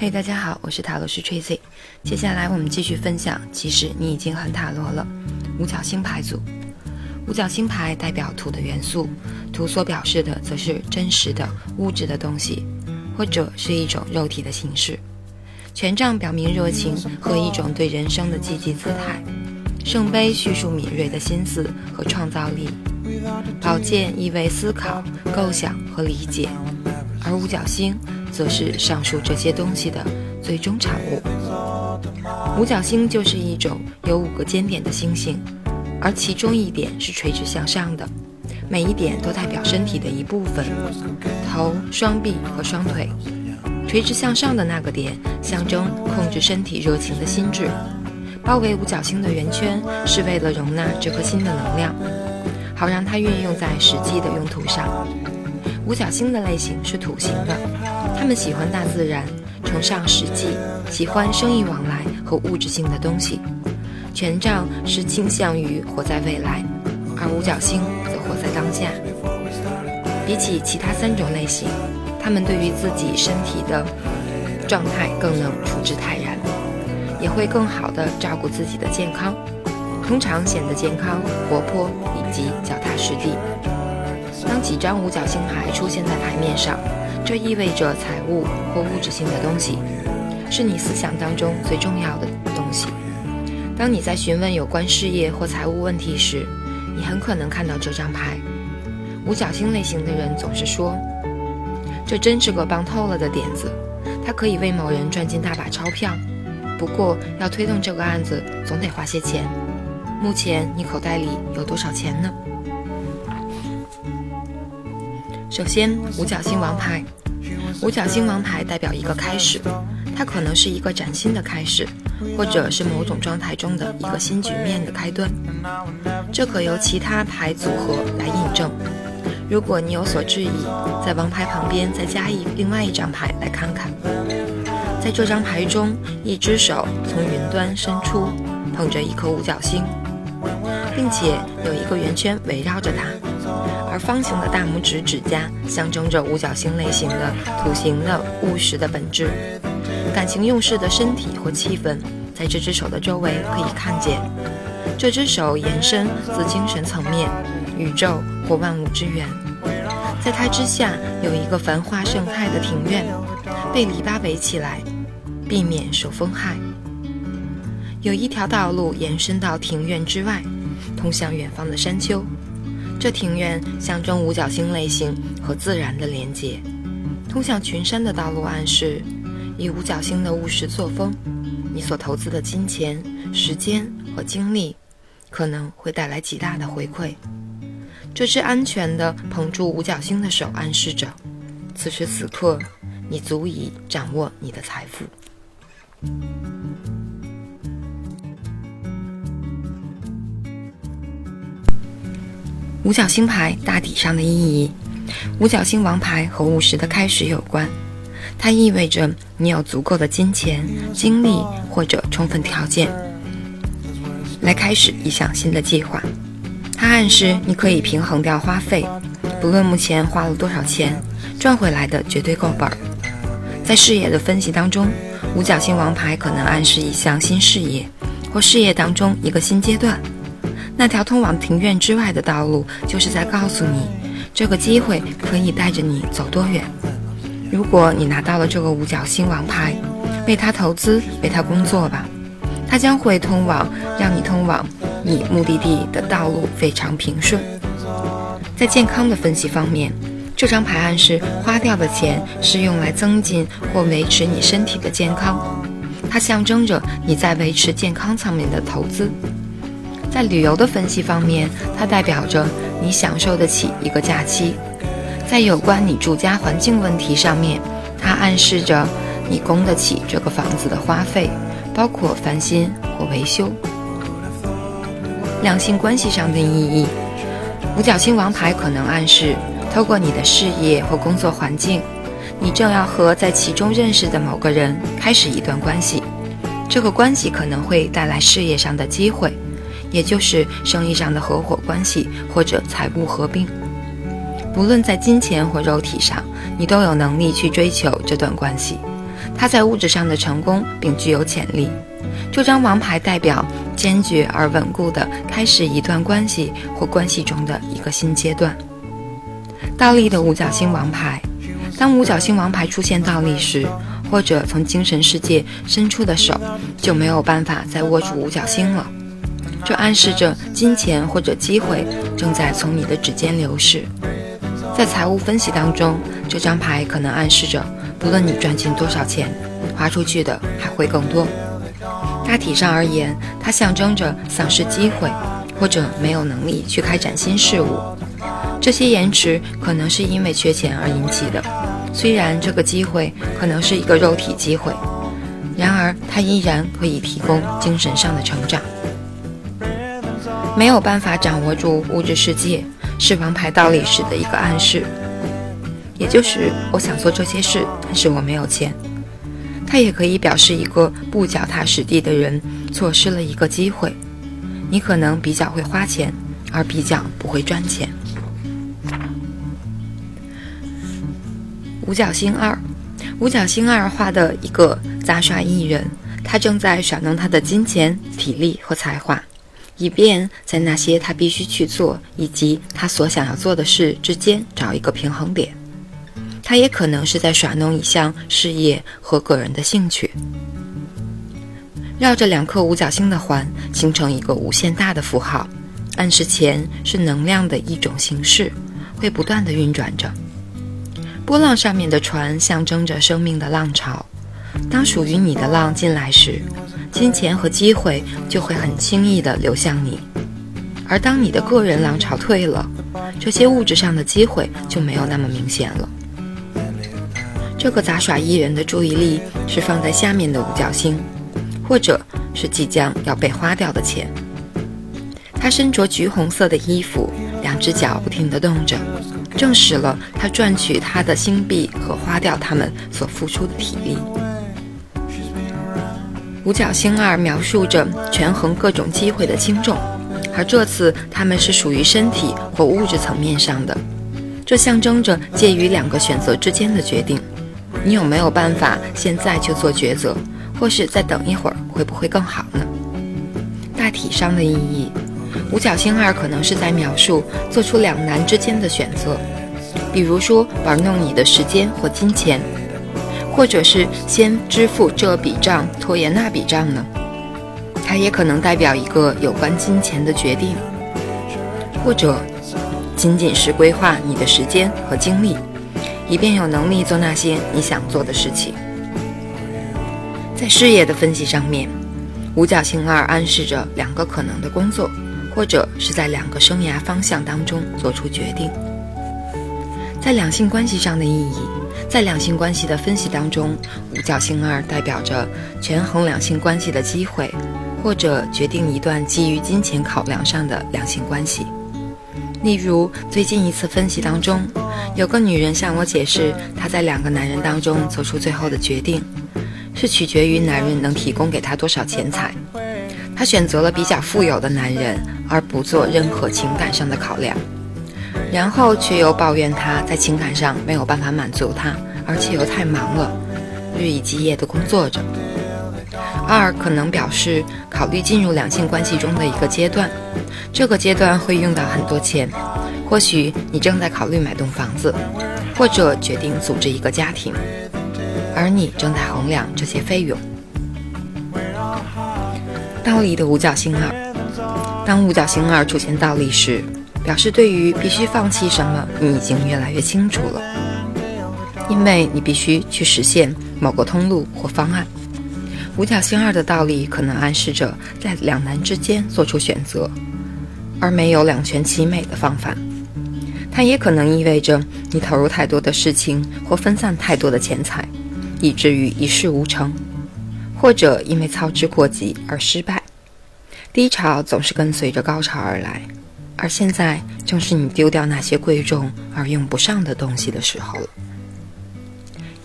嘿，大家好，我是塔罗师 Tracy。接下来我们继续分享，其实你已经很塔罗了，五角星牌组。五角星牌代表土的元素，土所表示的则是真实的物质的东西，或者是一种肉体的形式。权杖表明热情和一种对人生的积极姿态，圣杯叙述敏锐的心思和创造力，宝剑意味思考、构想和理解，而五角星则是上述这些东西的最终产物。五角星就是一种有五个尖点的星星。而其中一点是垂直向上的，每一点都代表身体的一部分，头、双臂和双腿。垂直向上的那个点象征控制身体热情的心智。包围五角星的圆圈是为了容纳这颗心的能量，好让它运用在实际的用途上。五角星的类型是土型的，他们喜欢大自然，崇尚实际，喜欢生意往来和物质性的东西。权杖是倾向于活在未来，而五角星则活在当下。比起其他三种类型，他们对于自己身体的状态更能处之泰然，也会更好的照顾自己的健康，通常显得健康、活泼以及脚踏实地。几张五角星牌出现在牌面上，这意味着财务或物质性的东西是你思想当中最重要的东西。当你在询问有关事业或财务问题时，你很可能看到这张牌。五角星类型的人总是说：“这真是个棒透了的点子，它可以为某人赚进大把钞票。不过，要推动这个案子，总得花些钱。目前你口袋里有多少钱呢？”首先，五角星王牌。五角星王牌代表一个开始，它可能是一个崭新的开始。或者是某种状态中的一个新局面的开端，这可由其他牌组合来印证。如果你有所质疑，在王牌旁边再加一另外一张牌来看看。在这张牌中，一只手从云端伸出，捧着一颗五角星，并且有一个圆圈围绕着它，而方形的大拇指指甲象征着五角星类型的土型的务实的本质。感情用事的身体或气氛，在这只手的周围可以看见。这只手延伸自精神层面，宇宙或万物之源。在它之下有一个繁花盛开的庭院，被篱笆围起来，避免受风害。有一条道路延伸到庭院之外，通向远方的山丘。这庭院象征五角星类型和自然的连接。通向群山的道路暗示。以五角星的务实作风，你所投资的金钱、时间和精力，可能会带来极大的回馈。这只安全的捧住五角星的手暗示着，此时此刻，你足以掌握你的财富。五角星牌大体上的意义：五角星王牌和务实的开始有关。它意味着你有足够的金钱、精力或者充分条件来开始一项新的计划。它暗示你可以平衡掉花费，不论目前花了多少钱，赚回来的绝对够本儿。在事业的分析当中，五角星王牌可能暗示一项新事业，或事业当中一个新阶段。那条通往庭院之外的道路，就是在告诉你，这个机会可以带着你走多远。如果你拿到了这个五角星王牌，为它投资，为它工作吧，它将会通往让你通往你目的地的道路非常平顺。在健康的分析方面，这张牌暗示花掉的钱是用来增进或维持你身体的健康，它象征着你在维持健康层面的投资。在旅游的分析方面，它代表着你享受得起一个假期。在有关你住家环境问题上面，它暗示着你供得起这个房子的花费，包括翻新或维修。两性关系上的意义，五角星王牌可能暗示，透过你的事业或工作环境，你正要和在其中认识的某个人开始一段关系。这个关系可能会带来事业上的机会，也就是生意上的合伙关系或者财务合并。无论在金钱或肉体上，你都有能力去追求这段关系。他在物质上的成功并具有潜力。这张王牌代表坚决而稳固地开始一段关系或关系中的一个新阶段。倒立的五角星王牌，当五角星王牌出现倒立时，或者从精神世界伸出的手就没有办法再握住五角星了，这暗示着金钱或者机会正在从你的指尖流逝。在财务分析当中，这张牌可能暗示着，不论你赚进多少钱，花出去的还会更多。大体上而言，它象征着丧失机会，或者没有能力去开展新事物。这些延迟可能是因为缺钱而引起的。虽然这个机会可能是一个肉体机会，然而它依然可以提供精神上的成长。没有办法掌握住物质世界，是王牌倒立时的一个暗示，也就是我想做这些事，但是我没有钱。它也可以表示一个不脚踏实地的人错失了一个机会。你可能比较会花钱，而比较不会赚钱。五角星二，五角星二画的一个杂耍艺人，他正在耍弄他的金钱、体力和才华，以便在那些他必须去做以及他所想要做的事之间找一个平衡点。他也可能是在耍弄一项事业和个人的兴趣。绕着两颗五角星的环形成一个无限大的符号，暗示钱是能量的一种形式，会不断的运转着。波浪上面的船象征着生命的浪潮。当属于你的浪进来时，金钱和机会就会很轻易地流向你；而当你的个人浪潮退了，这些物质上的机会就没有那么明显了。这个杂耍艺人的注意力是放在下面的五角星，或者是即将要被花掉的钱。他身着橘红色的衣服，两只脚不停地动着。证实了他赚取他的星币和花掉他们所付出的体力。五角星二描述着权衡各种机会的轻重，而这次他们是属于身体或物质层面上的，这象征着介于两个选择之间的决定。你有没有办法现在就做抉择，或是再等一会儿会不会更好呢？大体上的意义。五角星二可能是在描述做出两难之间的选择，比如说玩弄你的时间或金钱，或者是先支付这笔账，拖延那笔账呢？它也可能代表一个有关金钱的决定，或者仅仅是规划你的时间和精力，以便有能力做那些你想做的事情。在事业的分析上面，五角星二暗示着两个可能的工作。或者是在两个生涯方向当中做出决定，在两性关系上的意义，在两性关系的分析当中，五角星二代表着权衡两性关系的机会，或者决定一段基于金钱考量上的两性关系。例如，最近一次分析当中，有个女人向我解释，她在两个男人当中做出最后的决定，是取决于男人能提供给她多少钱财。她选择了比较富有的男人。而不做任何情感上的考量，然后却又抱怨他在情感上没有办法满足他，而且又太忙了，日以继夜的工作着。二可能表示考虑进入两性关系中的一个阶段，这个阶段会用到很多钱，或许你正在考虑买栋房子，或者决定组织一个家庭，而你正在衡量这些费用。道理的五角星二。当五角星二出现倒立时，表示对于必须放弃什么，你已经越来越清楚了，因为你必须去实现某个通路或方案。五角星二的道理可能暗示着在两难之间做出选择，而没有两全其美的方法。它也可能意味着你投入太多的事情或分散太多的钱财，以至于一事无成，或者因为操之过急而失败。低潮总是跟随着高潮而来，而现在正是你丢掉那些贵重而用不上的东西的时候了。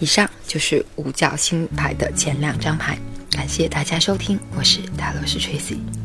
以上就是五角星牌的前两张牌，感谢大家收听，我是大乐士 Tracy。